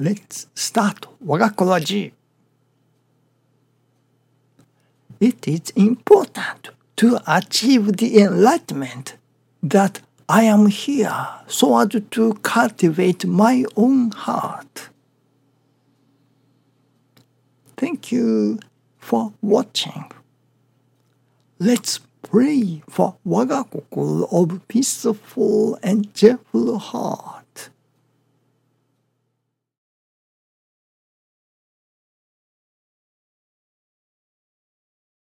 Let's start 我がコラジ It is important to achieve the enlightenment that I am here so as to cultivate my own heart. Thank you for watching. Let's pray for 我が心 of peaceful and cheerful heart.